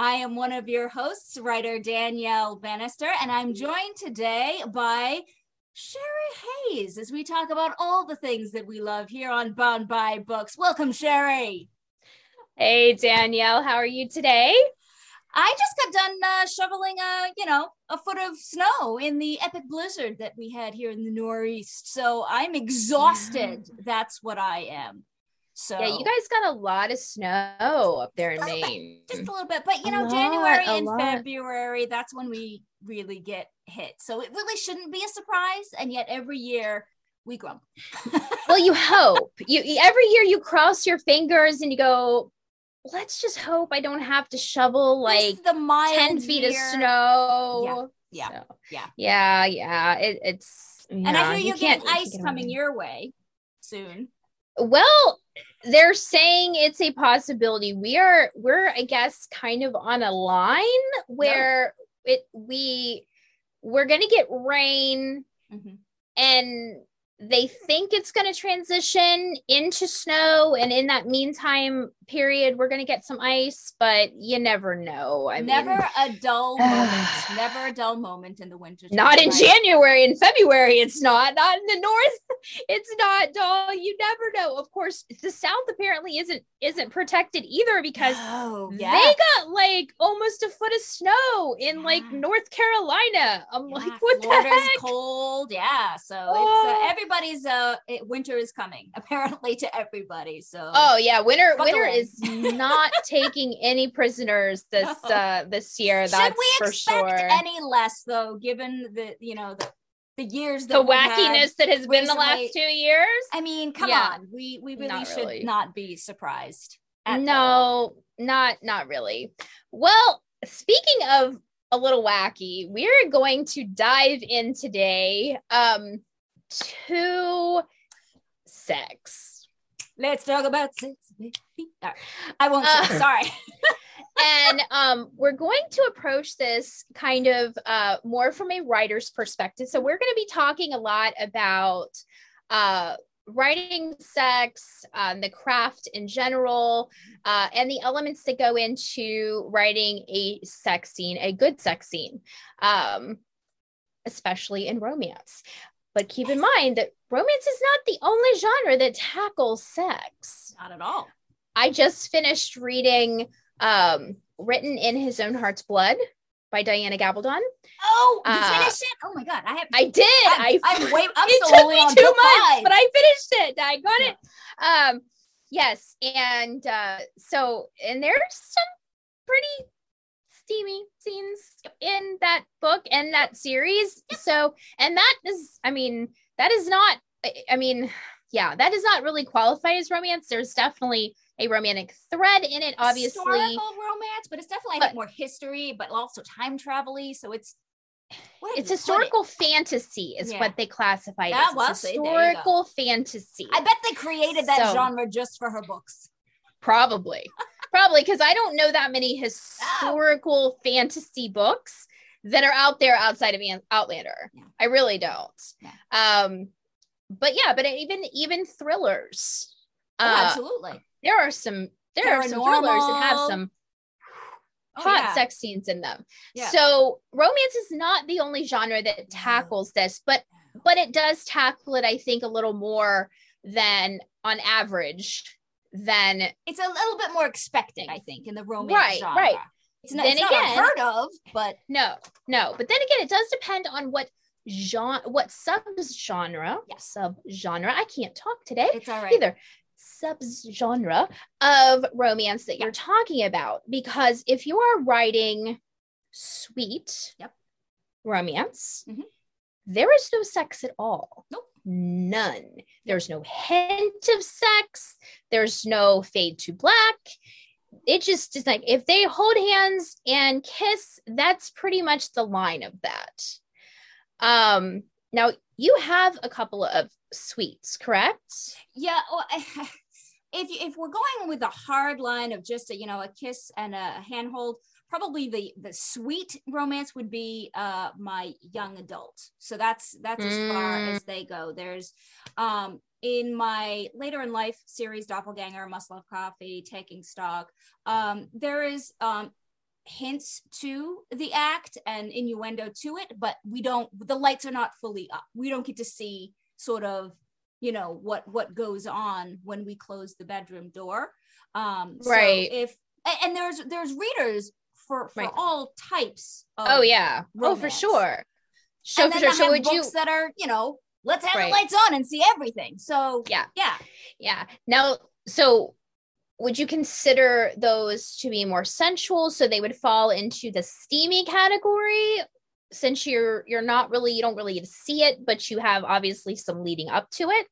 I am one of your hosts, writer Danielle Bannister, and I'm joined today by Sherry Hayes as we talk about all the things that we love here on Bound by Books. Welcome, Sherry. Hey, Danielle, how are you today? I just got done uh, shoveling a, you know, a foot of snow in the epic blizzard that we had here in the Northeast. So I'm exhausted. Yeah. That's what I am. So yeah, you guys got a lot of snow up there in Maine. Bit, just a little bit, but you know, lot, January and lot. February, that's when we really get hit. So it really shouldn't be a surprise. And yet every year we grumble. well, you hope. You every year you cross your fingers and you go, let's just hope I don't have to shovel like the 10 feet year. of snow. Yeah. Yeah. So, yeah. Yeah. Yeah. It, it's, and I hear you, you getting ice coming your way soon. Well, they're saying it's a possibility. We are, we're, I guess, kind of on a line where yeah. it, we, we're going to get rain mm-hmm. and they think it's going to transition into snow and in that meantime period we're going to get some ice but you never know i mean never mean, a dull moment never a dull moment in the winter not in january and february it's not not in the north it's not dull you never know of course the south apparently isn't isn't protected either because oh, yeah. they got like almost a foot of snow in yeah. like north carolina i'm yeah, like what Florida's the heck? cold yeah so oh. it's uh, every everybody's uh winter is coming apparently to everybody. So oh yeah, winter winter in. is not taking any prisoners this no. uh this year. That's Should we for sure. Any less though, given the you know the the years the wackiness that has been the last two years. I mean, come yeah. on, we we really not should really. not be surprised. No, not not really. Well, speaking of a little wacky, we're going to dive in today. Um, to sex. Let's talk about sex. Right. I won't. Uh, sorry. and um, we're going to approach this kind of uh, more from a writer's perspective. So we're going to be talking a lot about uh, writing sex, um, the craft in general, uh, and the elements that go into writing a sex scene, a good sex scene, um, especially in romance. But keep in mind that romance is not the only genre that tackles sex. Not at all. I just finished reading um, Written in His Own Heart's Blood by Diana Gabaldon. Oh, you uh, finished it? Oh my god, I have. I did. I'm, I. I'm wait. I'm it took me two months, five. but I finished it. I got yeah. it. Um, yes, and uh, so and there's some pretty steamy scenes in that book and that series. So, and that is, I mean, that is not, I mean, yeah, that does not really qualify as romance. There's definitely a romantic thread in it, obviously. Historical romance, but it's definitely but, more history, but also time travel So it's it's historical fantasy is yeah. what they classify that it as. historical fantasy. I bet they created that so, genre just for her books. Probably. Probably because I don't know that many historical oh. fantasy books that are out there outside of Outlander. Yeah. I really don't. Yeah. Um, but yeah, but even even thrillers. Oh, uh, absolutely. There are some there Paranormal. are some thrillers that have some oh, hot yeah. sex scenes in them. Yeah. So romance is not the only genre that tackles this, but but it does tackle it, I think, a little more than on average then it's a little bit more expected, I think, in the romance right, genre. Right, It's not, then it's again, not unheard of, but no, no. But then again, it does depend on what genre, what sub genre, yeah. sub genre. I can't talk today. It's all right either. Sub genre of romance that yeah. you're talking about, because if you are writing sweet yep. romance, mm-hmm. There is no sex at all. Nope none. There's no hint of sex. There's no fade to black. It just is like if they hold hands and kiss, that's pretty much the line of that. Um, now you have a couple of sweets, correct? Yeah. Well, if if we're going with a hard line of just a you know a kiss and a handhold, probably the the sweet romance would be uh my young adult. So that's that's as far Mm. as they go. There's um in my later in life series doppelganger must love coffee taking stock um there is um hints to the act and innuendo to it but we don't the lights are not fully up we don't get to see sort of you know what what goes on when we close the bedroom door um so Right. if and there's there's readers for for Right. all types of oh yeah oh for sure so and for then sure so have would you books that are you know let's have Right. the lights on and see everything so Yeah. yeah Yeah. Now, so would you consider those to be more sensual? So they would fall into the steamy category since you're you're not really you don't really see it, but you have obviously some leading up to it.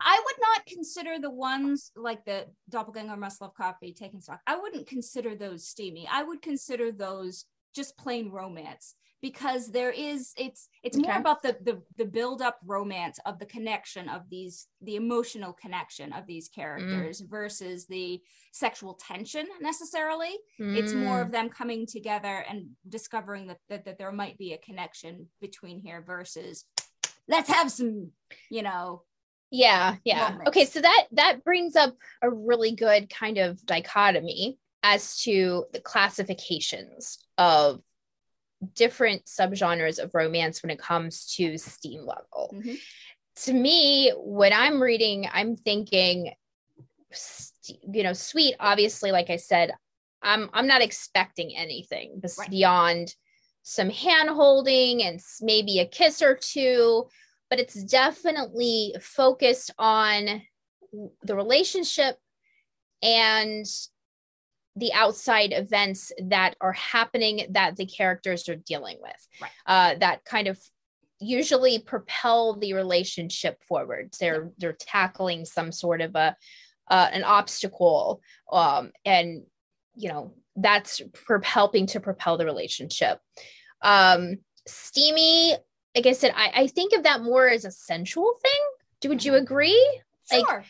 I would not consider the ones like the doppelganger must love coffee taking stock. I wouldn't consider those steamy. I would consider those just plain romance because there is it's it's more about the the the build up romance of the connection of these the emotional connection of these characters versus the sexual tension necessarily. It's more Mm. of them coming together and discovering that, that that there might be a connection between here versus let's have some you know Yeah, yeah. moments. Okay, so that that brings up a really good kind of dichotomy as to the classifications of different subgenres of romance when it comes to steam level. Mhm. To me, when I'm reading, I'm thinking you know, sweet obviously like I said, I'm I'm not expecting anything Right. beyond some hand holding and maybe a kiss or two but it's definitely focused on the relationship and the outside events that are happening that the characters are dealing with Right. uh, that kind of usually propel the relationship forward. They're they're tackling some sort of a uh, an obstacle um, and you know that's helping to propel the relationship. Um steamy like I said, I, I think of that more as a sensual thing. Do would you agree? Like, Sure.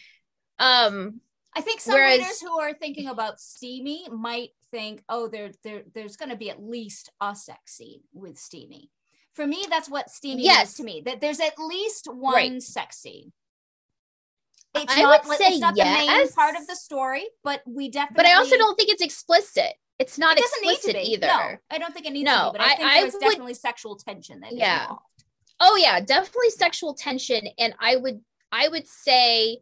Um, I think some whereas- readers who are thinking about steamy might think, oh, there, there there's going to be at least a sex scene with steamy. For me, that's what steamy Yes. is to me. That there's at least one Right. sex scene. It's I not, would it's say not the main yes. part of the story, but we definitely. but I also don't think it's explicit. It's not It doesn't need to explicit be. either. No, I don't think it needs No, to be. But I, I- think there's would- definitely sexual tension that Yeah. involved. Oh yeah, definitely sexual tension. And I would I would say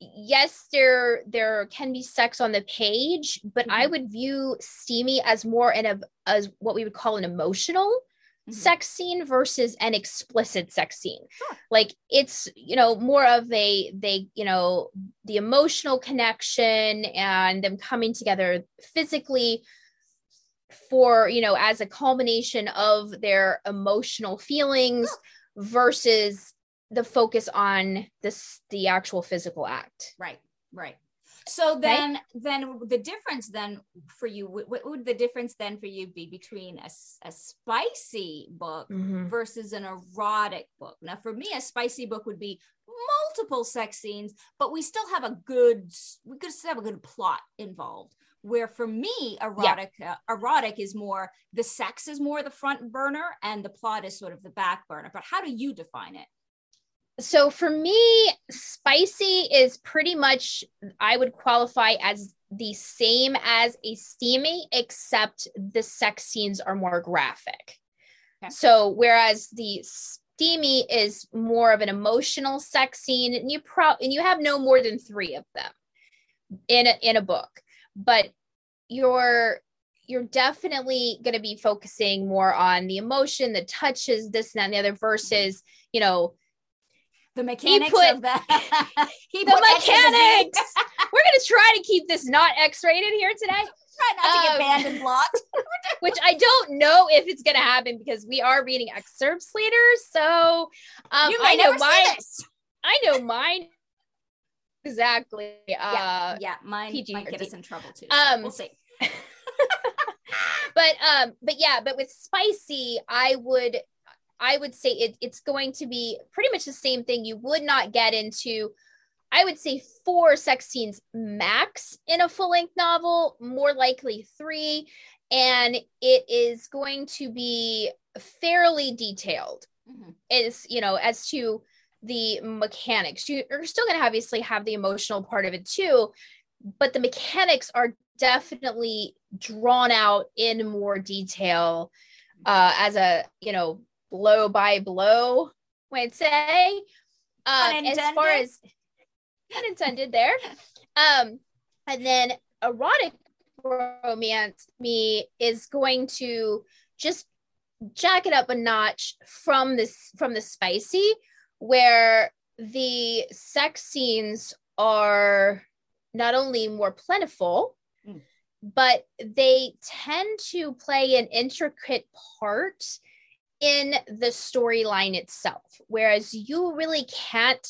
yes, there there can be sex on the page, but I Mhm. would view steamy as more in a as what we would call an emotional Mhm. sex scene versus an explicit sex scene. Sure. Like it's, you know, more of a they, you know, the emotional connection and them coming together physically for, you know, as a culmination of their emotional feelings versus the focus on this the actual physical act. Right, right. So then, then the difference then for you, what, would the difference then for you be between a, a spicy book Mm-hmm. versus an erotic book? Now, for me, a spicy book would be multiple sex scenes, but we still have a good, we could still have a good plot involved. Where for me, erotic, uh, erotic is more the sex is more the front burner and the plot is sort of the back burner. But how do you define it? So for me spicy is pretty much i would qualify as the same as a steamy except the sex scenes are more graphic Okay. so whereas the steamy is more of an emotional sex scene and you pro and you have no more than three of them in a, in a book but you're you're definitely going to be focusing more on the emotion the touches this and that and the other versus you know The mechanics put- of that. he the put X in the game. mechanics. We're gonna try to keep this not X-rated here today, Try not to get Um, banned and blocked. which I don't know if it's gonna happen because we are reading excerpts later. So um, I know mine. I know mine exactly. Uh, yeah, mine PG might get us in trouble too. so Um, we'll see. but um, but yeah, but with spicy, I would. I would say it, it's going to be pretty much the same thing. You would not get into I would say four sex scenes max in a full length novel, more likely three. And it is going to be fairly detailed. Mm-hmm. Is, you know, as to the mechanics. You are still going to obviously have the emotional part of it too, but the mechanics are definitely drawn out in more detail uh, as a, you know, blow by blow, I'd say. Um, as far as unintended there. Um, and then erotic romance me is going to just jack it up a notch from this from the spicy where the sex scenes are not only more plentiful mm. but they tend to play an intricate part in the storyline itself whereas you really can't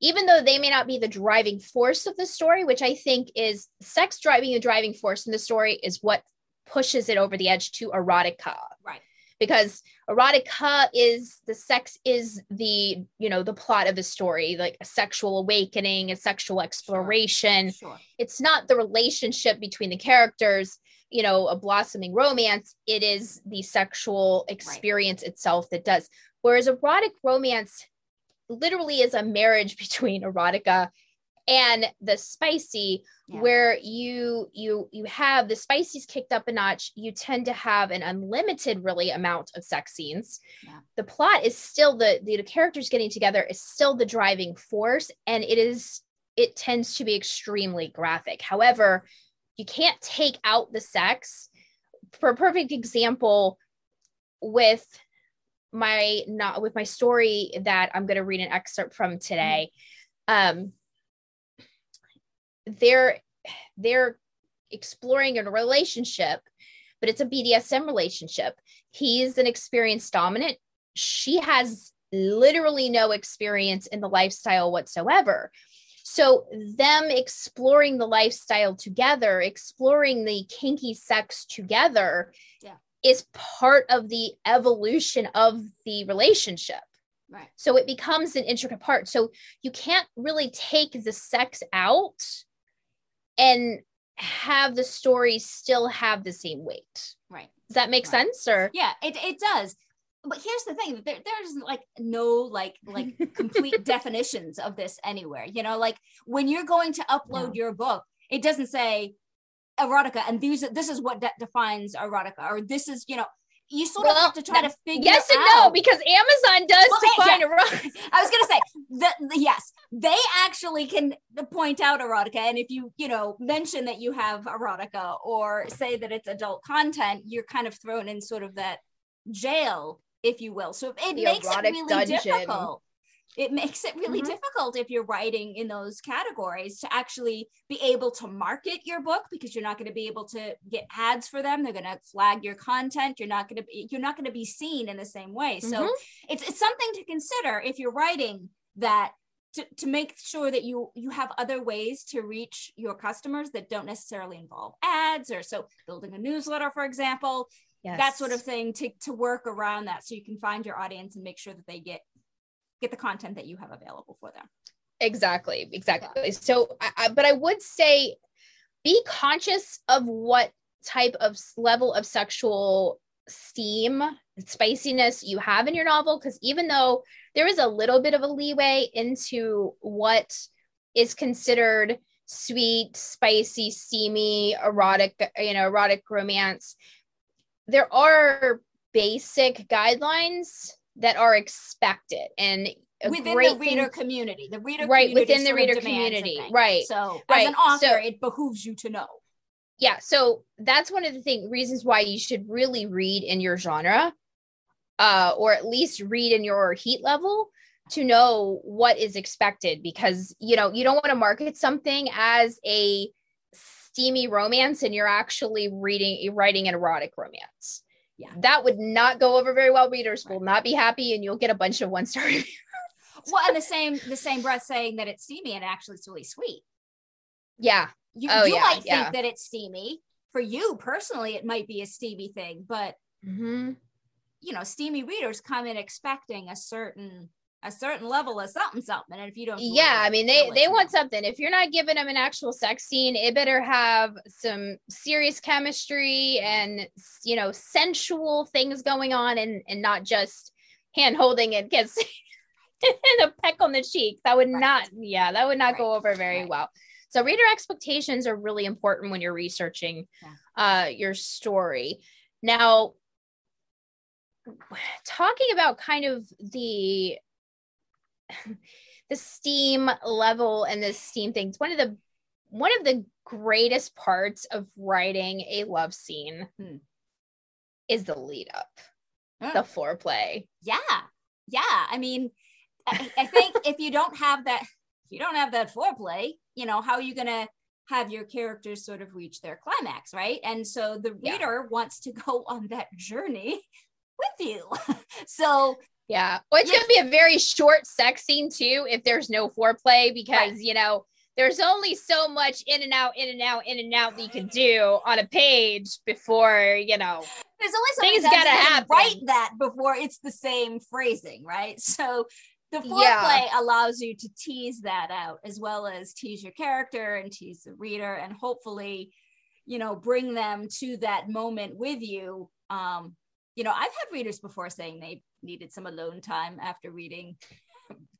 even though they may not be the driving force of the story which i think is sex driving the driving force in the story is what pushes it over the edge to erotica. Right because erotica is the sex is the you know the plot of the story like a sexual awakening a sexual exploration sure. Sure. it's not the relationship between the characters you know a blossoming romance it is the sexual experience right. itself that does whereas erotic romance literally is a marriage between erotica and the spicy yeah. where you you you have the spices kicked up a notch you tend to have an unlimited really amount of sex scenes yeah. the plot is still the, the the characters getting together is still the driving force and it is it tends to be extremely graphic however you can't take out the sex for a perfect example with my not with my story that i'm going to read an excerpt from today mm-hmm. um they're they're exploring a relationship but it's a bdsm relationship he's an experienced dominant she has literally no experience in the lifestyle whatsoever so them exploring the lifestyle together exploring the kinky sex together yeah. is part of the evolution of the relationship Right. So it becomes an intricate part. So you can't really take the sex out and have the story still have the same weight. Right. Does that make right. sense? Or yeah, it, it does. But here's the thing: there, there's like no like like complete definitions of this anywhere. You know, like when you're going to upload no. your book, it doesn't say erotica, and these this is what de- defines erotica, or this is you know you sort well, of have to try to figure out yes and out. no because amazon does well, define yeah. erotica i was gonna say that yes they actually can point out erotica and if you you know mention that you have erotica or say that it's adult content you're kind of thrown in sort of that jail if you will so it the makes it really dungeon. difficult it makes it really mm-hmm. difficult if you're writing in those categories to actually be able to market your book because you're not going to be able to get ads for them they're going to flag your content you're not going to be you're not going to be seen in the same way so mm-hmm. it's, it's something to consider if you're writing that to, to make sure that you you have other ways to reach your customers that don't necessarily involve ads or so building a newsletter for example yes. that sort of thing to, to work around that so you can find your audience and make sure that they get get the content that you have available for them exactly exactly yeah. so I, I, but i would say be conscious of what type of level of sexual steam spiciness you have in your novel because even though there is a little bit of a leeway into what is considered sweet spicy steamy erotic you know erotic romance there are basic guidelines that are expected and within the reader thing, community the reader right within the reader community right so right. as an author so, it behooves you to know yeah so that's one of the thing reasons why you should really read in your genre uh or at least read in your heat level to know what is expected because you know you don't want to market something as a steamy romance and you're actually reading writing an erotic romance yeah that would not go over very well readers right. will not be happy and you'll get a bunch of one star reviews well and the same the same breath saying that it's steamy and actually it's really sweet yeah you, oh, you yeah, might yeah. think that it's steamy for you personally it might be a steamy thing but mm-hmm. you know steamy readers come in expecting a certain a certain level of something something and if you don't yeah i mean they they want something if you're not giving them an actual sex scene it better have some serious chemistry and you know sensual things going on and and not just hand holding and kiss and a peck on the cheek that would right. not yeah that would not right. go over very right. well so reader expectations are really important when you're researching yeah. uh, your story now talking about kind of the the steam level and the steam things one of the one of the greatest parts of writing a love scene hmm. is the lead up oh. the foreplay yeah yeah i mean I, I think if you don't have that if you don't have that foreplay you know how are you gonna have your characters sort of reach their climax right and so the reader yeah. wants to go on that journey with you so yeah. Well, it's yeah. going to be a very short sex scene too if there's no foreplay because, right. you know, there's only so much in and out, in and out, in and out that you can do on a page before, you know, there's only so things got to happen. Write that before it's the same phrasing, right? So the foreplay yeah. allows you to tease that out as well as tease your character and tease the reader and hopefully, you know, bring them to that moment with you. Um, you know, I've had readers before saying they needed some alone time after reading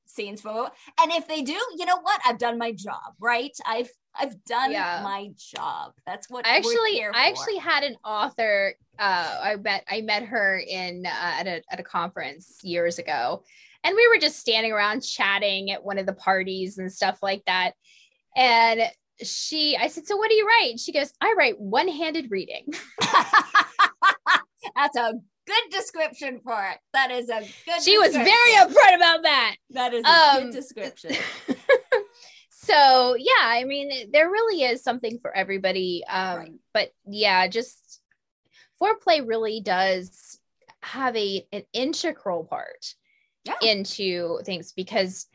scenes from and if they do you know what? I've done my job right? I've i've done yeah. my job. That's what i actually i actually had an author uh i met i met her in uh, at a at a conference years ago. And we were just standing around chatting at one of the parties and stuff like that. And she i said so what do you write? She goes i write one-handed reading. That's a good description for it. That is a good. She was very upfront about that. That is a um, good description. so yeah, I mean, there really is something for everybody. Um, right. But yeah, just foreplay really does have a an integral part yeah. into things because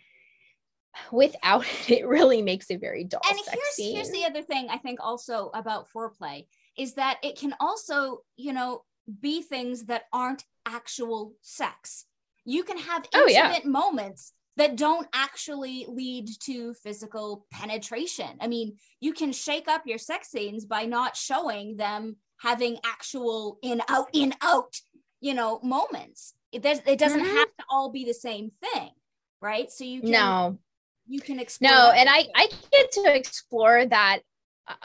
without it, it really makes it very dull. And here's scene. here's the other thing I think also about foreplay is that it can also, you know, be things that aren't actual sex. You can have intimate oh, yeah. moments that don't actually lead to physical penetration. I mean, you can shake up your sex scenes by not showing them having actual in out in out, you know, moments. It, does, it doesn't mm-hmm. have to all be the same thing, right? So you can no, you can explore. No, and I I get to explore that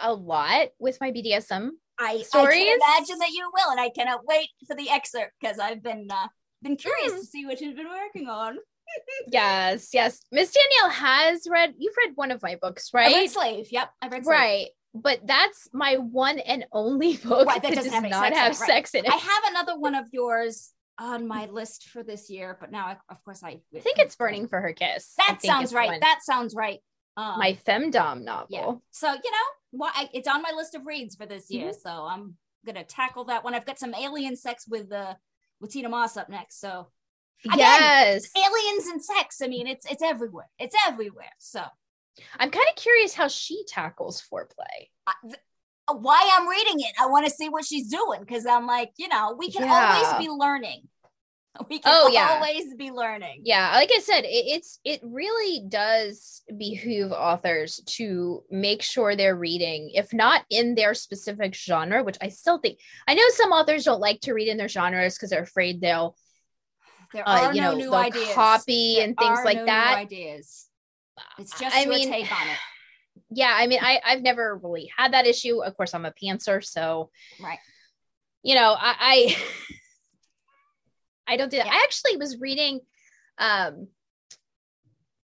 a lot with my BDSM I, Stories? I can imagine that you will, and I cannot wait for the excerpt because I've been uh, been curious mm. to see what you've been working on. yes, yes. Miss Danielle has read. You've read one of my books, right? I read Slave. Yep, I've read Slave. Right, but that's my one and only book right, that, that does have not sex have in sex in it. I have another one of yours on my list for this year, but now, of course, I, I think it's Burning for Her Kiss. That sounds right. That sounds right. Um, my femdom novel. Yeah. So you know, why it's on my list of reads for this year. Mm-hmm. So I'm gonna tackle that one. I've got some alien sex with uh with Tina Moss up next. So again, yes, aliens and sex. I mean, it's it's everywhere. It's everywhere. So I'm kind of curious how she tackles foreplay. th- why I'm reading it. I want to see what she's doing because I'm like, you know, we can yeah. always be learning. we can oh, yeah. always be learning. Yeah, like I said, it, it's it really does behoove authors to make sure they're reading, if not in their specific genre, which I still think I know some authors don't like to read in their genres because they're afraid they'll there uh, are uh, you no know, new ideas. copy there and things like no that. ideas. It's just I mean, take on it. Yeah, I mean, I I've never really had that issue. Of course, I'm a pantser, so right. You know, I, I I don't do that. Yeah. I actually was reading um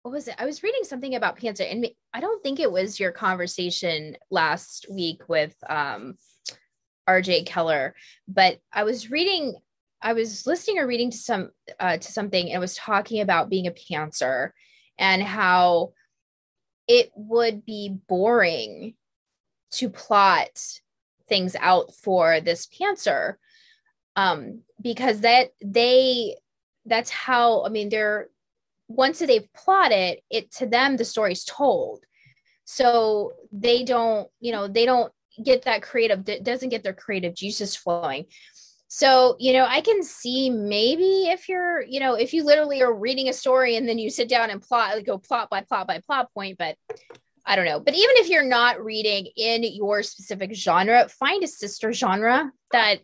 what was it? I was reading something about pantser and I don't think it was your conversation last week with um RJ Keller, but I was reading I was listening or reading to some uh, to something and it was talking about being a pantser and how it would be boring to plot things out for this pantser um, because that they that's how I mean they're once they've plotted it to them the story's told so they don't you know they don't get that creative doesn't get their creative juices flowing So, you know, I can see maybe if you're, you know, if you literally are reading a story and then you sit down and plot, like go plot by plot by plot point, but I don't know. But even if you're not reading in your specific genre, find a sister genre that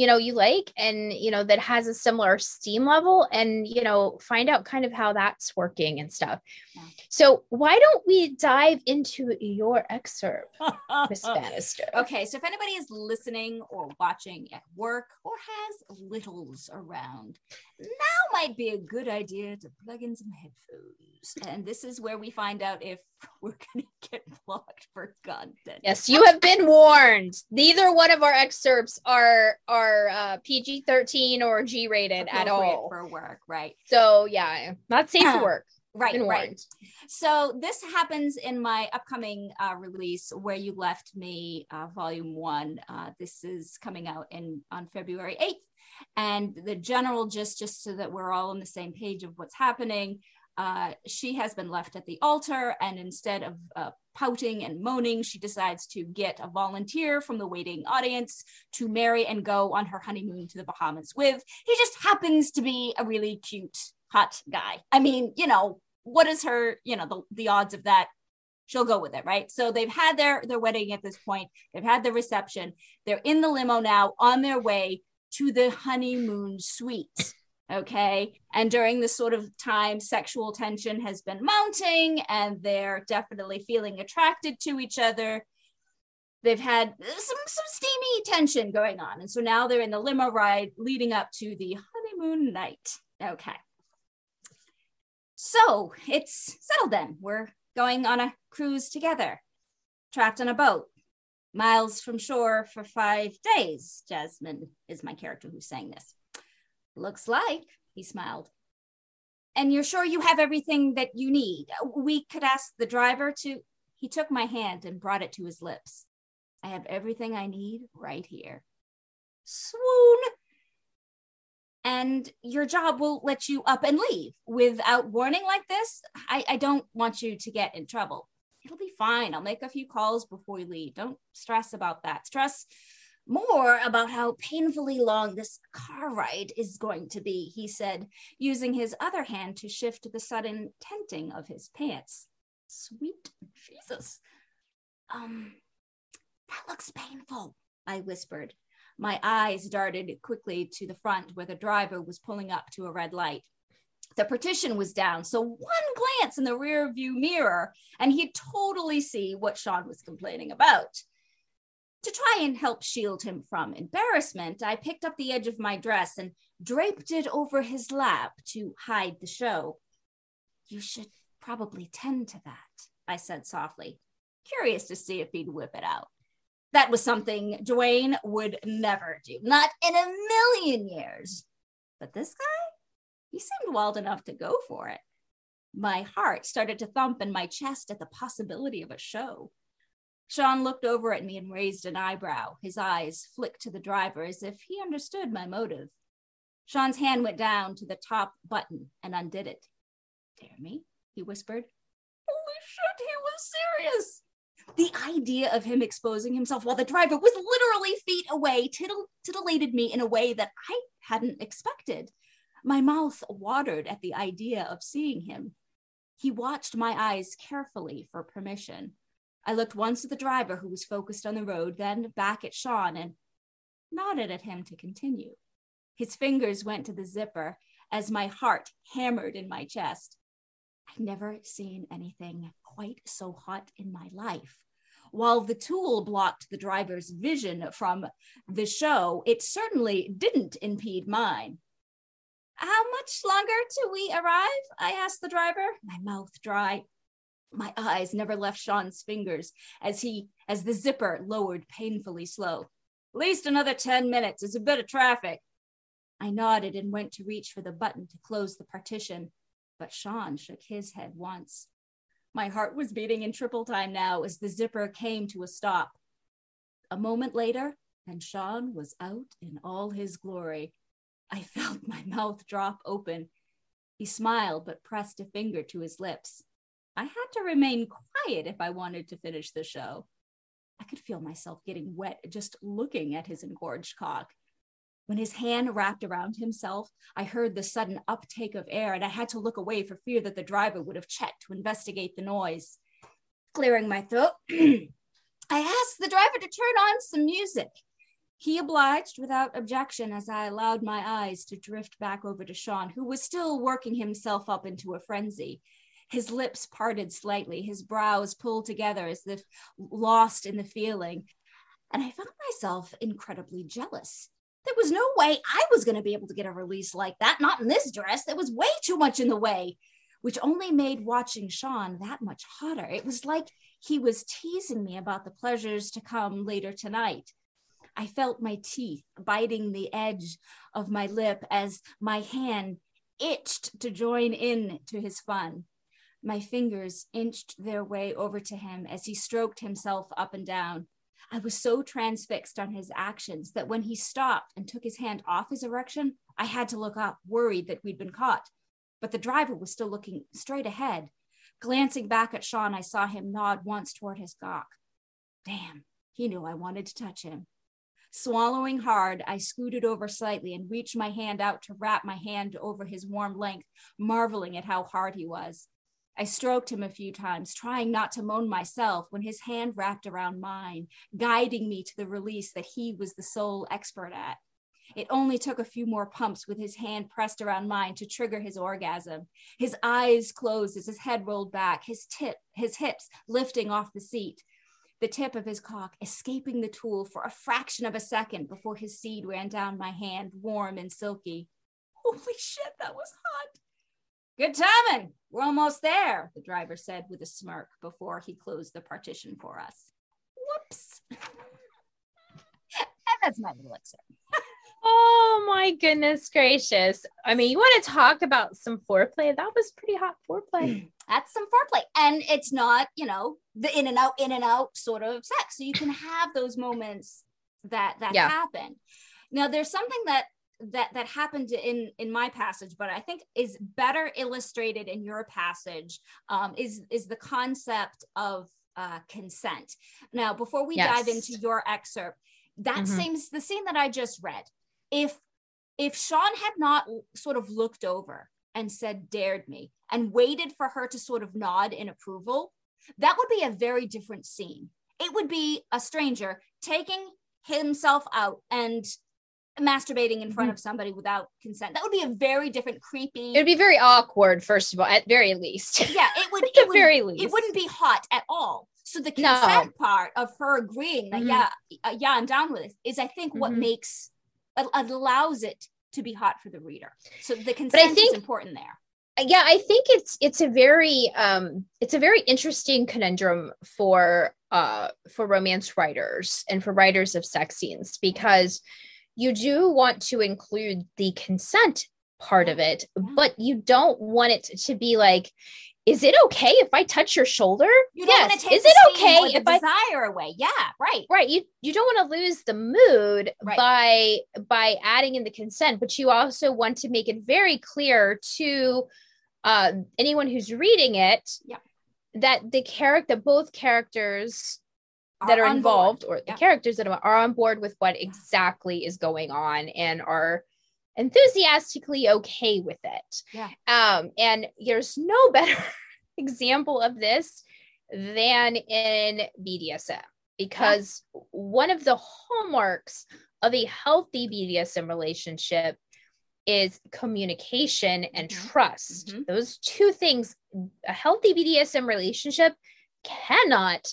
you know you like and you know that has a similar steam level and you know find out kind of how that's working and stuff yeah. so why don't we dive into your excerpt miss bannister okay so if anybody is listening or watching at work or has littles around now might be a good idea to plug in some headphones and this is where we find out if we're going to get blocked for content. Yes, you have been warned. Neither one of our excerpts are are uh, PG thirteen or G rated at all for work, right? So yeah, not safe for work. Right, right. So this happens in my upcoming uh, release, where you left me, uh, volume one. Uh, this is coming out in on February eighth, and the general gist, just so that we're all on the same page of what's happening. Uh, she has been left at the altar, and instead of uh, pouting and moaning, she decides to get a volunteer from the waiting audience to marry and go on her honeymoon to the Bahamas with. He just happens to be a really cute, hot guy. I mean, you know, what is her, you know, the, the odds of that? She'll go with it, right? So they've had their their wedding at this point. They've had the reception. They're in the limo now, on their way to the honeymoon suite. Okay. And during this sort of time, sexual tension has been mounting and they're definitely feeling attracted to each other. They've had some, some steamy tension going on. And so now they're in the limo ride leading up to the honeymoon night. Okay. So it's settled then. We're going on a cruise together, trapped on a boat, miles from shore for five days. Jasmine is my character who's saying this. Looks like, he smiled. And you're sure you have everything that you need? We could ask the driver to. He took my hand and brought it to his lips. I have everything I need right here. Swoon. And your job will let you up and leave without warning like this. I, I don't want you to get in trouble. It'll be fine. I'll make a few calls before we leave. Don't stress about that. Stress more about how painfully long this car ride is going to be, he said, using his other hand to shift the sudden tenting of his pants. Sweet Jesus. Um, that looks painful, I whispered. My eyes darted quickly to the front where the driver was pulling up to a red light. The partition was down, so one glance in the rear view mirror, and he'd totally see what Sean was complaining about. To try and help shield him from embarrassment, I picked up the edge of my dress and draped it over his lap to hide the show. You should probably tend to that, I said softly, curious to see if he'd whip it out. That was something Dwayne would never do, not in a million years. But this guy, he seemed wild enough to go for it. My heart started to thump in my chest at the possibility of a show. Sean looked over at me and raised an eyebrow. His eyes flicked to the driver as if he understood my motive. Sean's hand went down to the top button and undid it. Dare me? he whispered. Holy shit, he was serious. The idea of him exposing himself while the driver was literally feet away titillated me in a way that I hadn't expected. My mouth watered at the idea of seeing him. He watched my eyes carefully for permission. I looked once at the driver who was focused on the road, then back at Sean and nodded at him to continue. His fingers went to the zipper as my heart hammered in my chest. I'd never seen anything quite so hot in my life. While the tulle blocked the driver's vision from the show, it certainly didn't impede mine. How much longer till we arrive? I asked the driver, my mouth dry. My eyes never left Sean's fingers as he as the zipper lowered painfully slow. At least another 10 minutes. It's a bit of traffic. I nodded and went to reach for the button to close the partition, but Sean shook his head once. My heart was beating in triple time now as the zipper came to a stop. A moment later, and Sean was out in all his glory. I felt my mouth drop open. He smiled but pressed a finger to his lips. I had to remain quiet if I wanted to finish the show. I could feel myself getting wet just looking at his engorged cock. When his hand wrapped around himself, I heard the sudden uptake of air and I had to look away for fear that the driver would have checked to investigate the noise. Clearing my throat, I asked the driver to turn on some music. He obliged without objection as I allowed my eyes to drift back over to Sean, who was still working himself up into a frenzy. His lips parted slightly, his brows pulled together as if lost in the feeling. And I found myself incredibly jealous. There was no way I was going to be able to get a release like that, not in this dress. There was way too much in the way, which only made watching Sean that much hotter. It was like he was teasing me about the pleasures to come later tonight. I felt my teeth biting the edge of my lip as my hand itched to join in to his fun. My fingers inched their way over to him as he stroked himself up and down. I was so transfixed on his actions that when he stopped and took his hand off his erection, I had to look up, worried that we'd been caught. But the driver was still looking straight ahead. Glancing back at Sean, I saw him nod once toward his gawk. Damn, he knew I wanted to touch him. Swallowing hard, I scooted over slightly and reached my hand out to wrap my hand over his warm length, marveling at how hard he was. I stroked him a few times, trying not to moan myself when his hand wrapped around mine, guiding me to the release that he was the sole expert at. It only took a few more pumps with his hand pressed around mine to trigger his orgasm. His eyes closed as his head rolled back, his tip, his hips lifting off the seat, the tip of his cock escaping the tulle for a fraction of a second before his seed ran down my hand, warm and silky. Holy shit, that was hot. Good timing. We're almost there, the driver said with a smirk before he closed the partition for us. Whoops. and that's my little excerpt. oh my goodness gracious. I mean, you want to talk about some foreplay? That was pretty hot foreplay. That's some foreplay. And it's not, you know, the in and out, in and out sort of sex. So you can have those moments that that yeah. happen. Now there's something that that that happened in in my passage but i think is better illustrated in your passage um, is is the concept of uh, consent now before we yes. dive into your excerpt that mm-hmm. seems the scene that i just read if if sean had not sort of looked over and said dared me and waited for her to sort of nod in approval that would be a very different scene it would be a stranger taking himself out and masturbating in front mm-hmm. of somebody without consent. That would be a very different creepy. It would be very awkward, first of all, at very least. Yeah, it would. at it would, very least, it wouldn't be hot at all. So the consent no. part of her agreeing that mm-hmm. yeah, uh, yeah, I'm down with this is, I think, what mm-hmm. makes allows it to be hot for the reader. So the consent think, is important there yeah i think it's it's a very um it's a very interesting conundrum for uh for romance writers and for writers of sex scenes because you do want to include the consent part of it, but you don't want it to be like, is it okay if I touch your shoulder? You yes. is it okay if I desire away? Yeah, right. Right. You you don't want to lose the mood right. by by adding in the consent, but you also want to make it very clear to uh, anyone who's reading it yeah. that the character, both characters that are involved board. or yeah. the characters that are on board with what exactly is going on and are enthusiastically okay with it. Yeah. Um, and there's no better example of this than in BDSM because yeah. one of the hallmarks of a healthy BDSM relationship is communication and mm-hmm. trust. Mm-hmm. Those two things, a healthy BDSM relationship cannot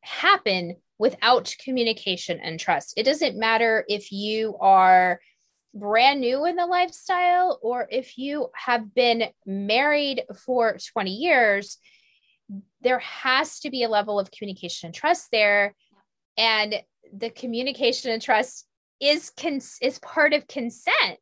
happen without communication and trust. It doesn't matter if you are brand new in the lifestyle or if you have been married for 20 years, there has to be a level of communication and trust there. And the communication and trust is cons- is part of consent.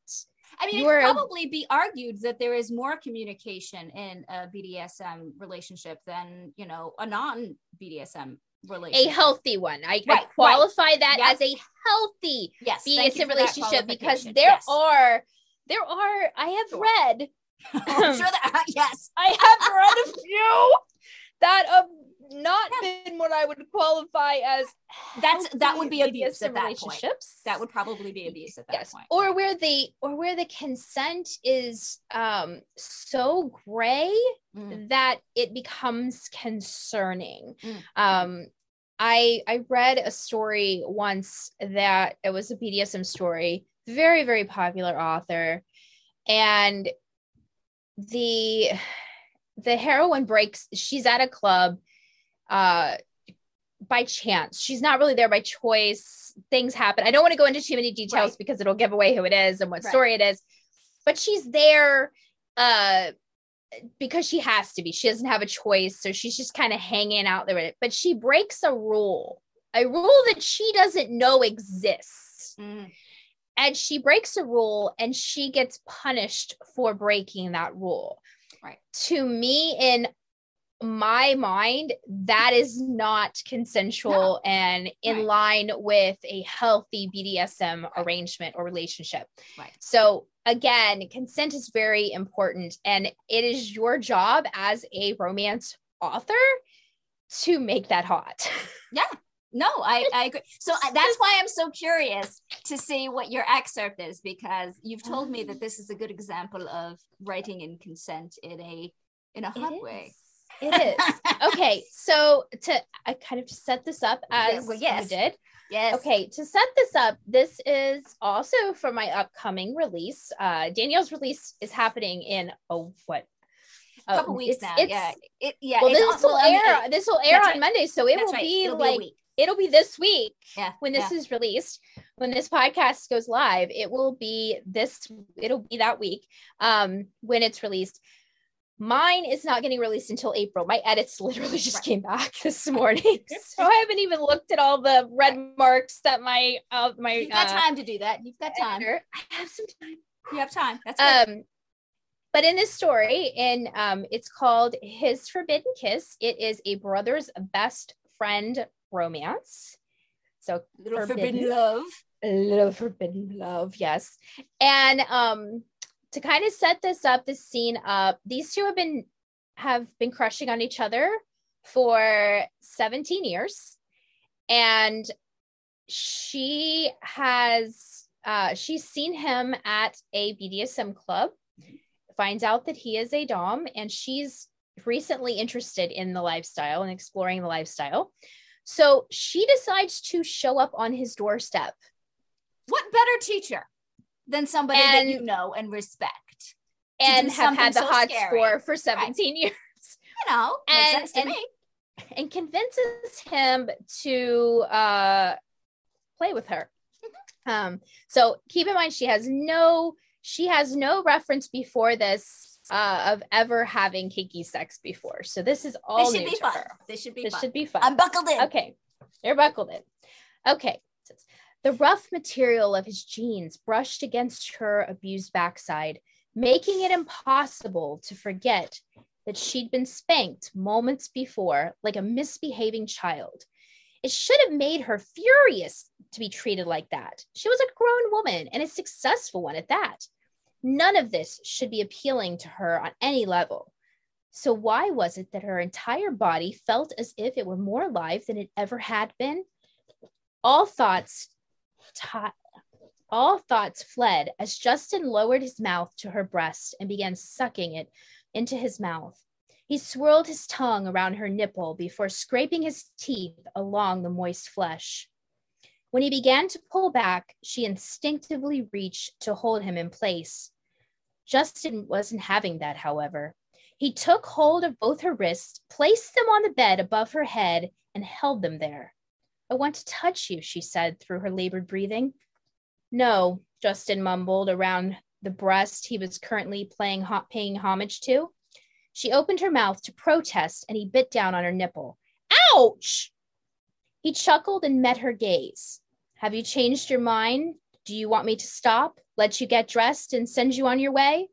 I mean, You're, it probably be argued that there is more communication in a BDSM relationship than you know a non BDSM relationship. A healthy one. I, right, I qualify right. that yes. as a healthy yes, BDSM relationship because there yes. are there are I have sure. read sure that, yes I have read a few that um not been what I would qualify as that's that would be abuse at that relationships. Point. That would probably be abuse at that yes. point. Or where the or where the consent is um so gray mm. that it becomes concerning. Mm. Um I I read a story once that it was a BDSM story, very very popular author, and the the heroine breaks. She's at a club, uh, by chance. She's not really there by choice. Things happen. I don't want to go into too many details right. because it'll give away who it is and what right. story it is. But she's there, uh, because she has to be. She doesn't have a choice. So she's just kind of hanging out there with it. But she breaks a rule, a rule that she doesn't know exists. Mm. And she breaks a rule and she gets punished for breaking that rule. Right. To me, in my mind, that is not consensual no. and in right. line with a healthy BDSM right. arrangement or relationship. Right. So again, consent is very important and it is your job as a romance author to make that hot. Yeah. No, I, I agree. So uh, that's why I'm so curious to see what your excerpt is because you've told me that oh. this is a good example of writing in consent in a in a hot way. It is. okay, so to I kind of set this up as yeah, well, yes. you did. Yes. Okay, to set this up, this is also for my upcoming release. Uh Danielle's release is happening in oh what a couple weeks it's, now. It's, yeah. It, yeah. Well, this will air. This will air on right. Monday, so it that's will right. be it'll like be it'll be this week. Yeah. When this yeah. is released, when this podcast goes live, it will be this. It'll be that week. Um, when it's released. Mine is not getting released until April. My edits literally just right. came back this morning, so I haven't even looked at all the red marks that my uh, my. You've got uh, time to do that. You've got time. Editor. I have some time. You have time. That's good. um. But in this story, in um, it's called His Forbidden Kiss. It is a brother's best friend romance. So little forbidden, forbidden love. A little forbidden love, yes. And um to kind of set this up, this scene up, these two have been have been crushing on each other for 17 years. And she has uh she's seen him at a BDSM club, finds out that he is a Dom, and she's recently interested in the lifestyle and exploring the lifestyle. So she decides to show up on his doorstep. What better teacher than somebody and, that you know and respect? And have had the so hots scary. for for 17 right. years. You know, and, to and, me. And convinces him to uh play with her. Mm-hmm. Um, so keep in mind she has no she has no reference before this uh, of ever having kinky sex before. So this is all this should be fun. Her. This should be this fun. should be fun. I'm buckled in. Okay, you're buckled in. Okay. The rough material of his jeans brushed against her abused backside, making it impossible to forget that she'd been spanked moments before like a misbehaving child. It should have made her furious to be treated like that. She was a grown woman and a successful one at that. None of this should be appealing to her on any level. So, why was it that her entire body felt as if it were more alive than it ever had been? All thoughts, t- all thoughts fled as Justin lowered his mouth to her breast and began sucking it into his mouth. He swirled his tongue around her nipple before scraping his teeth along the moist flesh. When he began to pull back, she instinctively reached to hold him in place. Justin wasn't having that, however. He took hold of both her wrists, placed them on the bed above her head, and held them there. I want to touch you, she said through her labored breathing. No, Justin mumbled around the breast he was currently playing, paying homage to. She opened her mouth to protest, and he bit down on her nipple. Ouch! He chuckled and met her gaze. Have you changed your mind? Do you want me to stop? let you get dressed and send you on your way?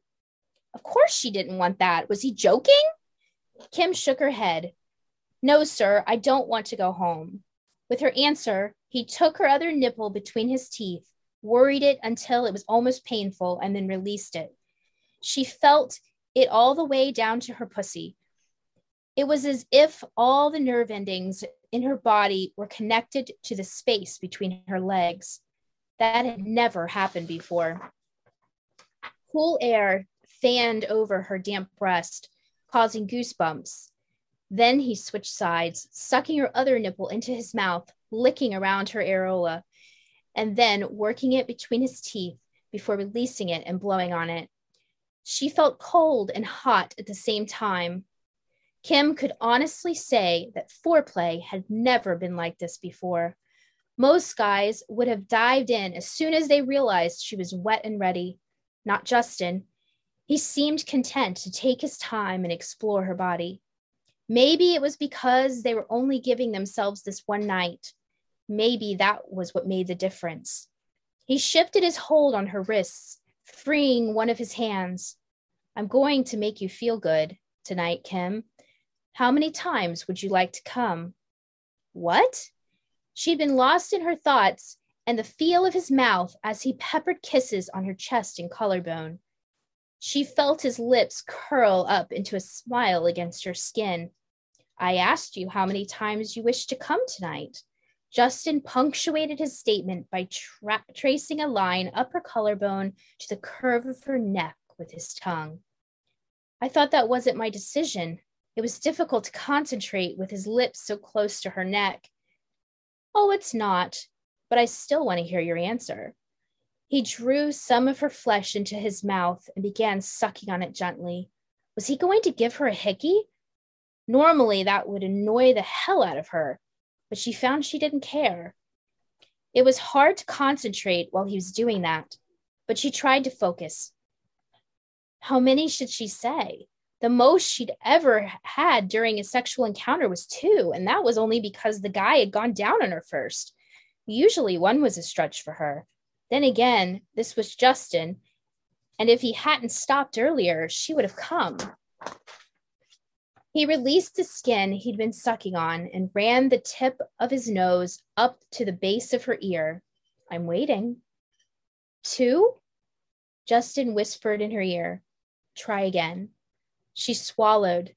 Of course she didn't want that. Was he joking? Kim shook her head. No, sir, I don't want to go home. With her answer, he took her other nipple between his teeth, worried it until it was almost painful, and then released it. She felt it all the way down to her pussy. It was as if all the nerve endings in her body were connected to the space between her legs. That had never happened before. Cool air fanned over her damp breast, causing goosebumps. Then he switched sides, sucking her other nipple into his mouth, licking around her areola, and then working it between his teeth before releasing it and blowing on it. She felt cold and hot at the same time. Kim could honestly say that foreplay had never been like this before. Most guys would have dived in as soon as they realized she was wet and ready. Not Justin. He seemed content to take his time and explore her body. Maybe it was because they were only giving themselves this one night. Maybe that was what made the difference. He shifted his hold on her wrists, freeing one of his hands. I'm going to make you feel good tonight, Kim. How many times would you like to come? What? She'd been lost in her thoughts and the feel of his mouth as he peppered kisses on her chest and collarbone. She felt his lips curl up into a smile against her skin. I asked you how many times you wished to come tonight. Justin punctuated his statement by tra- tracing a line up her collarbone to the curve of her neck with his tongue. I thought that wasn't my decision. It was difficult to concentrate with his lips so close to her neck. Oh, it's not, but I still want to hear your answer. He drew some of her flesh into his mouth and began sucking on it gently. Was he going to give her a hickey? Normally, that would annoy the hell out of her, but she found she didn't care. It was hard to concentrate while he was doing that, but she tried to focus. How many should she say? The most she'd ever had during a sexual encounter was two, and that was only because the guy had gone down on her first. Usually one was a stretch for her. Then again, this was Justin, and if he hadn't stopped earlier, she would have come. He released the skin he'd been sucking on and ran the tip of his nose up to the base of her ear. I'm waiting. Two? Justin whispered in her ear. Try again. She swallowed.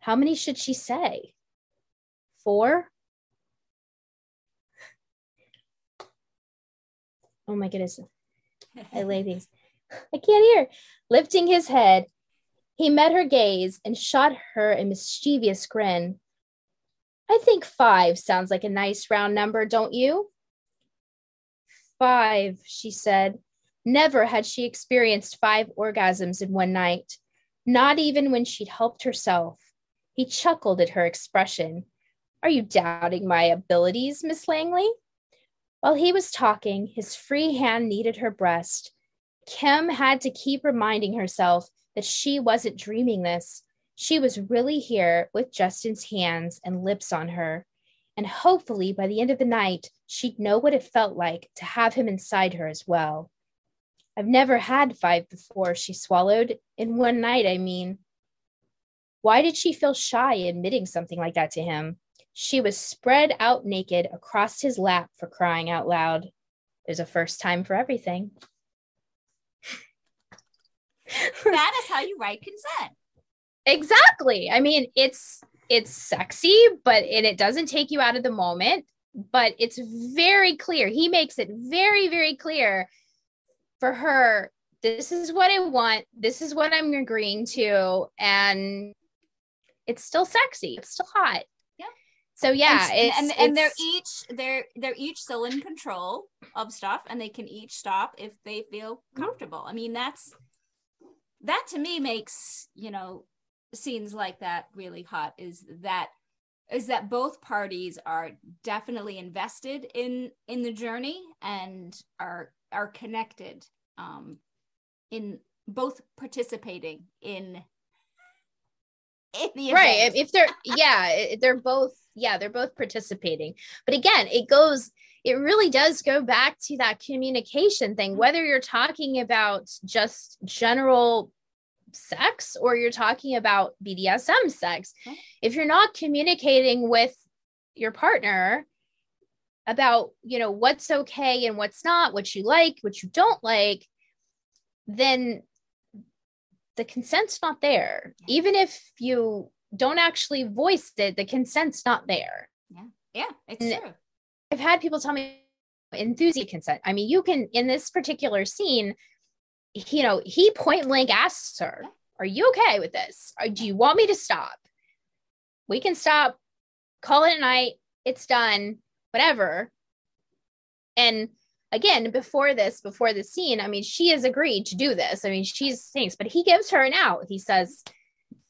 How many should she say? Four? Oh my goodness. I lay these. I can't hear. Lifting his head, he met her gaze and shot her a mischievous grin. I think five sounds like a nice round number, don't you? Five, she said. Never had she experienced five orgasms in one night, not even when she'd helped herself. He chuckled at her expression. Are you doubting my abilities, Miss Langley? While he was talking, his free hand kneaded her breast. Kim had to keep reminding herself that she wasn't dreaming this. She was really here with Justin's hands and lips on her. And hopefully, by the end of the night, she'd know what it felt like to have him inside her as well. I've never had five before, she swallowed. In one night, I mean. Why did she feel shy admitting something like that to him? She was spread out naked across his lap for crying out loud. There's a first time for everything. That is how you write consent. Exactly. I mean, it's it's sexy, but and it doesn't take you out of the moment, but it's very clear. He makes it very, very clear for her. This is what I want. This is what I'm agreeing to. And it's still sexy. It's still hot. Yeah. So yeah, and, it's, and, it's, and they're each they're they're each still in control of stuff and they can each stop if they feel Mm-hmm. comfortable. I mean, that's that to me makes, you know, scenes like that really hot is that is that both parties are definitely invested in in the journey and are are connected um in both participating in right if, they're yeah they're both yeah they're both participating. But again it goes it really does go back to that communication thing whether you're talking about just general sex or you're talking about bdsm sex. Mhm. if you're not communicating with your partner about you know what's okay and what's not what you like what you don't like then the consent's not there even if you don't actually voice it, the consent's not there. Yeah, yeah, it's And- true. I've had people tell me enthusiast consent. I mean, you can in this particular scene, you know, he point blank asks her, Yeah. "Are you okay with this? Or do you want me to stop? We can stop. Call it a night. It's done. Whatever." And again, before this, before the scene, I mean, she has agreed to do this. I mean, she's thinks, but he gives her an out. He says,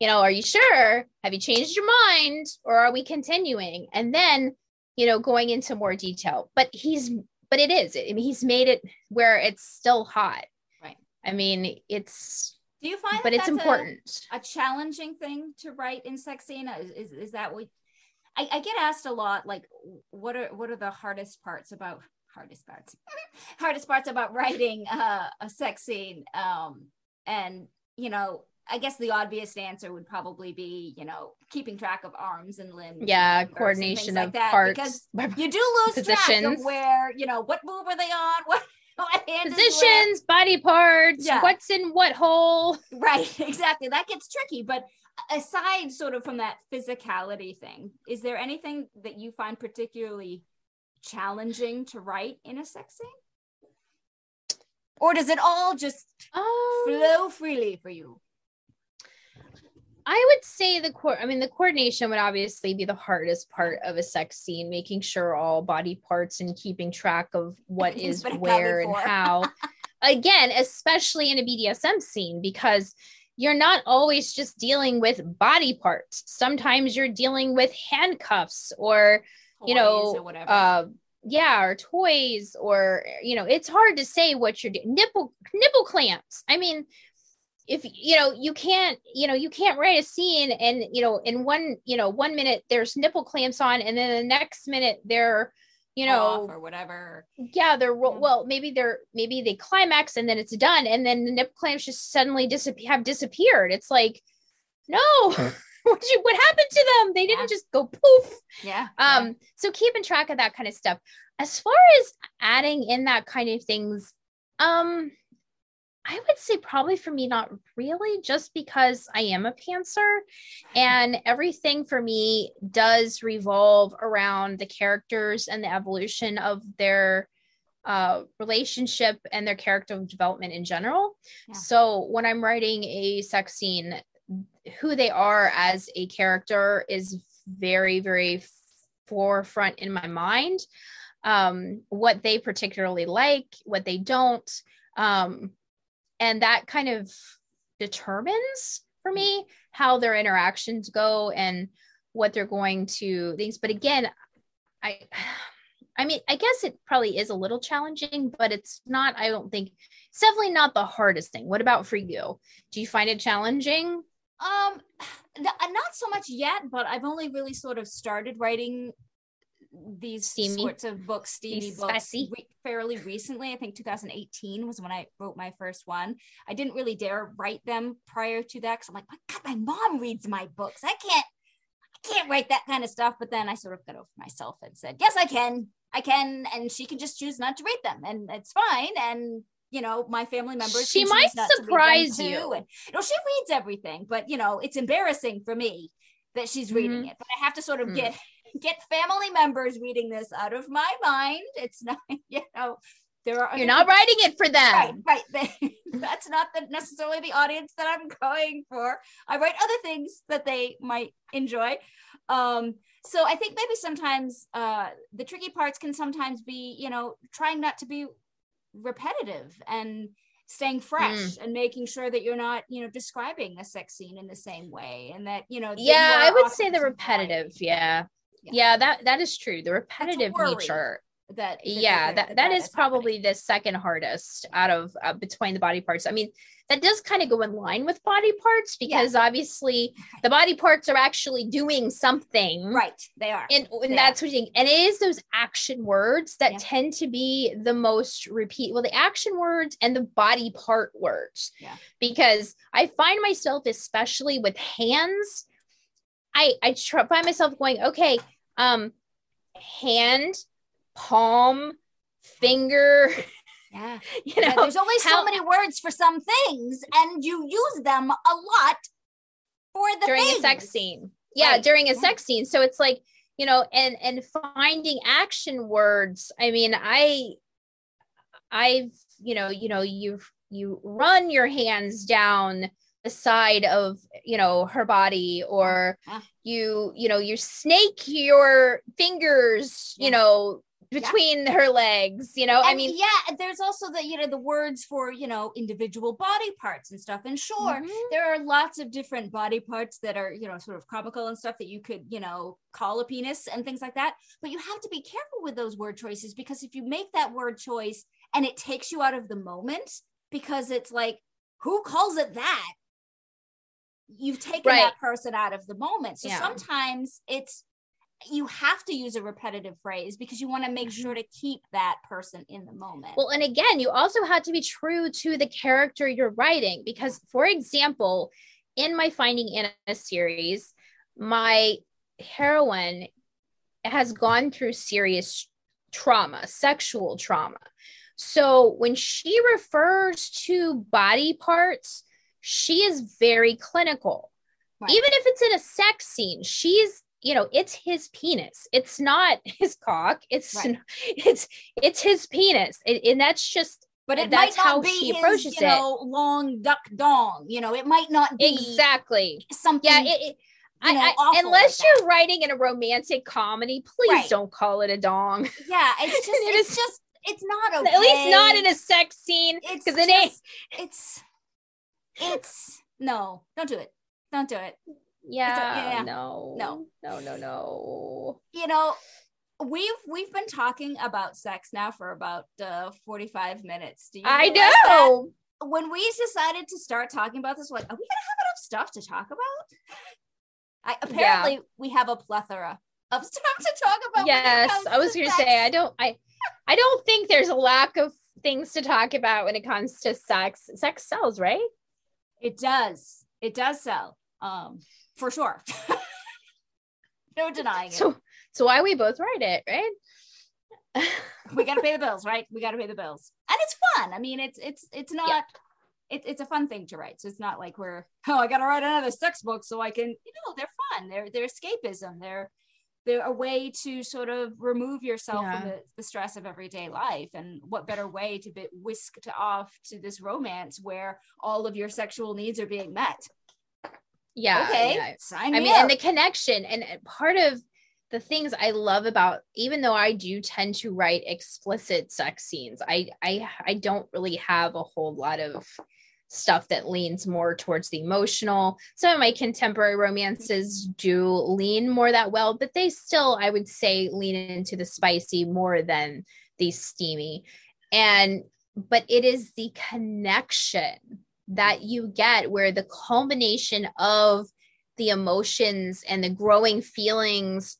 you know, are you sure? Have you changed your mind or are we continuing? And then, you know, going into more detail. But he's, but it is, I mean, he's made it where it's still hot. Right. I mean, it's, Do you find but that it's that's a- important. a challenging thing to write in sex scene is, is, is that what I, I get asked a lot like what are what are the hardest parts about hardest parts hardest parts about writing uh, a sex scene um and you know i guess the obvious answer would probably be you know keeping track of arms and limbs yeah, and coordination things like of that, parts, because you do lose track of where you know what move are they on what what hand is where. positions, body parts, Yeah. what's in what hole. Right, exactly. That gets tricky. But aside sort of from that physicality thing, is there anything that you find particularly challenging to write in a sex scene? Or does it all just Um, flow freely for you? I would say the core. I mean, the coordination would obviously be the hardest part of a sex scene, making sure all body parts and keeping track of what Everything's is been where and how. Again, especially in a BDSM scene, because you're not always just dealing with body parts. Sometimes you're dealing with handcuffs or you know, or whatever. uh, yeah, or toys, or you know, it's hard to say what you're doing. Nipple nipple clamps. I mean, if you know, you can't, you know, you can't write a scene and you know, in one, you know, one minute there's nipple clamps on, and then the next minute they're, you know, off or whatever. yeah, they're ro- Yeah. well, maybe they're maybe they climax and then it's done, and then the nipple clamps just suddenly disappear have disappeared. It's like, no, what you what happened to them? They didn't Yeah. just go poof. Yeah. Um, so keeping track of that kind of stuff. As far as adding in that kind of things, um, I would say probably for me, not really, just because I am a pantser and everything for me does revolve around the characters and the evolution of their uh, relationship and their character development in general. Yeah. So when I'm writing a sex scene, who they are as a character is very, very forefront in my mind. Um, what they particularly like, what they don't. Um, and that kind of determines for me how their interactions go and what they're going to things. But again, I I mean, I guess it probably is a little challenging, but it's not, I don't think it's definitely not the hardest thing. What about for you? Do you find it challenging? Um, n- not so much yet, but I've only really sort of started writing these Steamy. sorts of books, steamy These books, re- fairly recently. I think 2018 was when I wrote my first one. I didn't really dare write them prior to that because I'm like, my God, my mom reads my books. I can't, I can't write that kind of stuff. But then I sort of got over myself and said, yes, I can, I can, and she can just choose not to read them, and it's fine. And you know, my family members. She might choose not to read them surprise you. And you know, she reads everything, but you know, it's embarrassing for me that she's reading Mhm. it. But I have to sort of Hmm. get get family members reading this out of my mind. It's not, you know, there are You're not writing it for them. right. They- That's not the, necessarily the audience that I'm going for. I write other things that they might enjoy. Um, so I think maybe sometimes uh, the tricky parts can sometimes be, you know, trying not to be repetitive and staying fresh mm. and making sure that you're not, you know, describing a sex scene in the same way, and that you know. Yeah, I would say the repetitive. Yeah. Yeah. Yeah, that that is true. The repetitive nature. That, yeah, that- that is happening. probably the second hardest out of uh, between the body parts. I mean, that does kind of go in line with body parts because obviously the body parts are actually doing something. right. They are. And, and They that's what you think. and it is those action words that Yeah. tend to be the most repeat well the action words and the body part words Yeah. because i find myself especially with hands i i try, find myself going okay um hand palm finger yeah. you Yeah, know there's only so many words for some things, and you use them a lot for the during things. a sex scene. Yeah, Right. during a Yeah. sex scene. So it's like, you know, and and finding action words. I mean, I I've, you know, you know, you've you run your hands down the side of, you know, her body or Yeah. you, you know, you snake your fingers, Yeah. you know, Yeah. between her legs, you know. I mean, yeah, there's also the you know the words for you know individual body parts and stuff. And sure, mhm. there are lots of different body parts that are you know sort of comical and stuff that you could you know call a penis and things like that but you have to be careful with those word choices because if you make that word choice and it takes you out of the moment because it's like who calls it that you've taken Right. that person out of the moment so Yeah. sometimes it's you have to use a repetitive phrase because you want to make sure to keep that person in the moment Mm-hmm. Well, and again, you also have to be true to the character you're writing because, for example, in my Finding Anna series, my heroine has gone through serious trauma, sexual trauma. So when she refers to body parts, she is very clinical. Right. Even if it's in a sex scene, she's you know it's his penis it's not his cock it's Right. it's it's his penis and, and that's just but it that's might not how be she his, approaches you know, long duck dong. You know, it might not be exactly something. yeah it, it- you know, I- awful unless like you're writing in a romantic comedy please Right. don't call it a dong yeah, it's just, It it's is- just, it's not okay. at least not in a sex scene It's 'cause it ain't- It's, it's no, don't do it. Don't do it. Yeah, yeah. no No. no no no You know, we've we've been talking about sex now for about uh, forty five minutes. Do you i realize that? know When we decided to start talking about this, we're like, are we gonna have enough stuff to talk about? I, apparently, we have a plethora of stuff to talk about. yes i was to gonna sex. say i don't i i don't think there's a lack of things to talk about when it comes to sex sex sells right It does. It does sell. Um, for sure. no denying it. so so why we both write it right we gotta pay the bills, right? We gotta pay the bills. And it's fun. I mean, it's it's it's not it, it's a fun thing to write. So it's not like we're oh, I gotta write another sex book so I can, you know, they're fun. They're they're escapism. They're they're a way to sort of remove yourself from the, the stress of everyday life. And what better way to be whisked off to this romance where all of your sexual needs are being met? Yeah okay, yeah. sign I me mean, up. and the connection, and and part of the things I love about, even though I do tend to write explicit sex scenes, I I I don't really have a whole lot of stuff that leans more towards the emotional. Some of my contemporary romances do lean more that well, but they still, I would say, lean into the spicy more than the steamy. And but it is the connection that you get where the culmination of the emotions and the growing feelings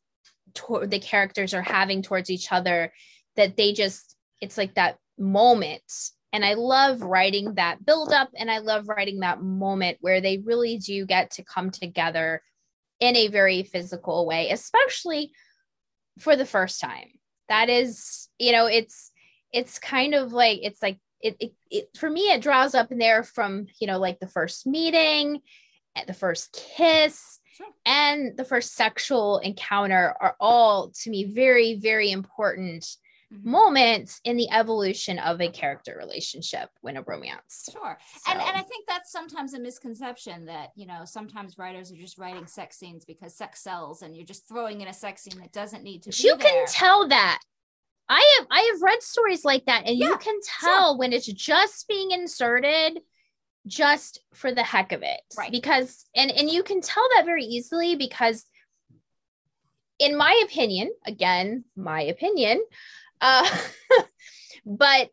toward the characters are having towards each other that they just it's like that moment. And i love writing that build up and i love writing that moment where they really do get to come together in a very physical way especially for the first time. That is you know it's it's kind of like it's like it, it, it for me it draws up in there from you know like the first meeting the first kiss Sure. and the first sexual encounter are all to me very very important Mhm. moments in the evolution of a character relationship when a romance Sure. And So- and I think that's sometimes a misconception that, you know, sometimes writers are just writing sex scenes because sex sells and you're just throwing in a sex scene that doesn't need to be you can tell that i have i have read stories like that and Yeah, you can tell when it's just being inserted just for the heck of it Right. because and and you can tell that very easily because in my opinion again my opinion uh but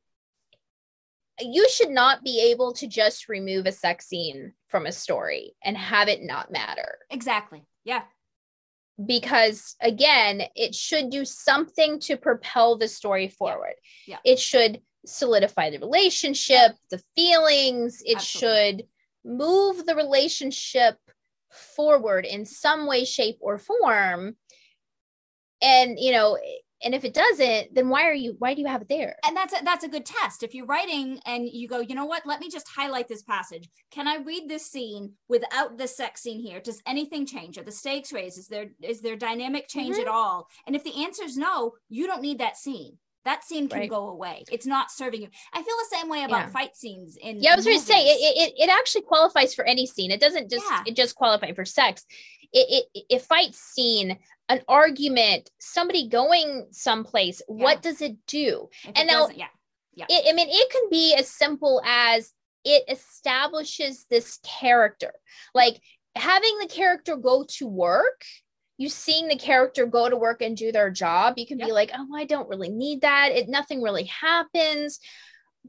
you should not be able to just remove a sex scene from a story and have it not matter Exactly. Yeah. Because again it should do something to propel the story forward Yeah. it should solidify the relationship the feelings it Absolutely. should move the relationship forward in some way shape or form and you know and if it doesn't then why are you why do you have it there and that's a, that's a good test if you're writing and you go you know what let me just highlight this passage can i read this scene without the sex scene here does anything change are the stakes raised is there is there dynamic change mm-hmm. at all and if the answer is no you don't need that scene that scene can right. go away. It's not serving you. I feel the same way about yeah. fight scenes in. Yeah, I was going to say it, it. It actually qualifies for any scene. It doesn't just yeah. it just qualify for sex. It, it it fight scene an argument, somebody going someplace, yeah. what does it do? If and it now, yeah, yeah. It, I mean, it can be as simple as it establishes this character, like having the character go to work. You seeing the character go to work and do their job, you can yep. be like, "Oh, I don't really need that. It nothing really happens."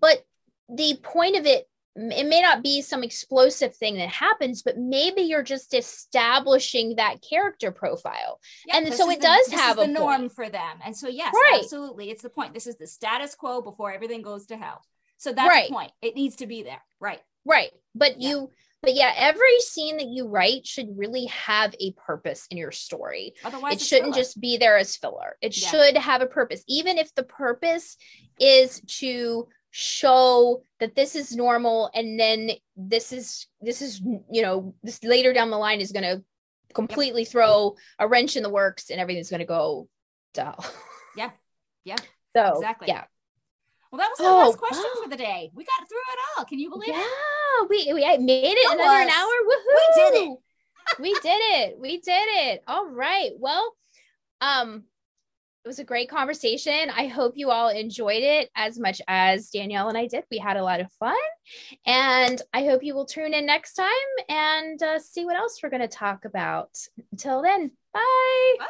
But the point of it it may not be some explosive thing that happens, but maybe you're just establishing that character profile. Yeah, and so it the, does have a the norm for them. And so yes, right. absolutely. It's the point. This is the status quo before everything goes to hell. So that's right. the point. It needs to be there. Right. Right. But yeah. you but yeah, every scene that you write should really have a purpose in your story. Otherwise, it shouldn't filler. just be there as filler. It yeah. should have a purpose, even if the purpose is to show that this is normal and then this is this is you know this later down the line is going to completely throw a wrench in the works and everything's going to go hell yeah yeah so exactly yeah well, that was the oh, last question wow. for the day. We got through it all. Can you believe yeah, it? Yeah, we, we made it another was. an hour. Woohoo! We did it. we did it. We did it. All right. Well, um, it was a great conversation. I hope you all enjoyed it as much as Danielle and I did. We had a lot of fun. And I hope you will tune in next time and uh, see what else we're going to talk about. Until then, bye. bye.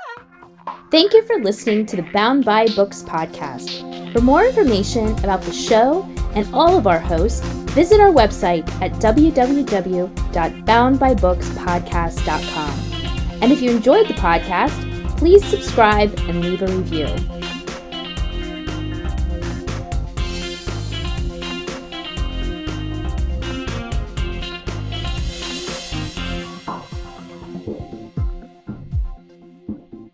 Thank you for listening to the Bound by Books podcast. For more information about the show and all of our hosts, visit our website at www.boundbybookspodcast.com. And if you enjoyed the podcast, please subscribe and leave a review.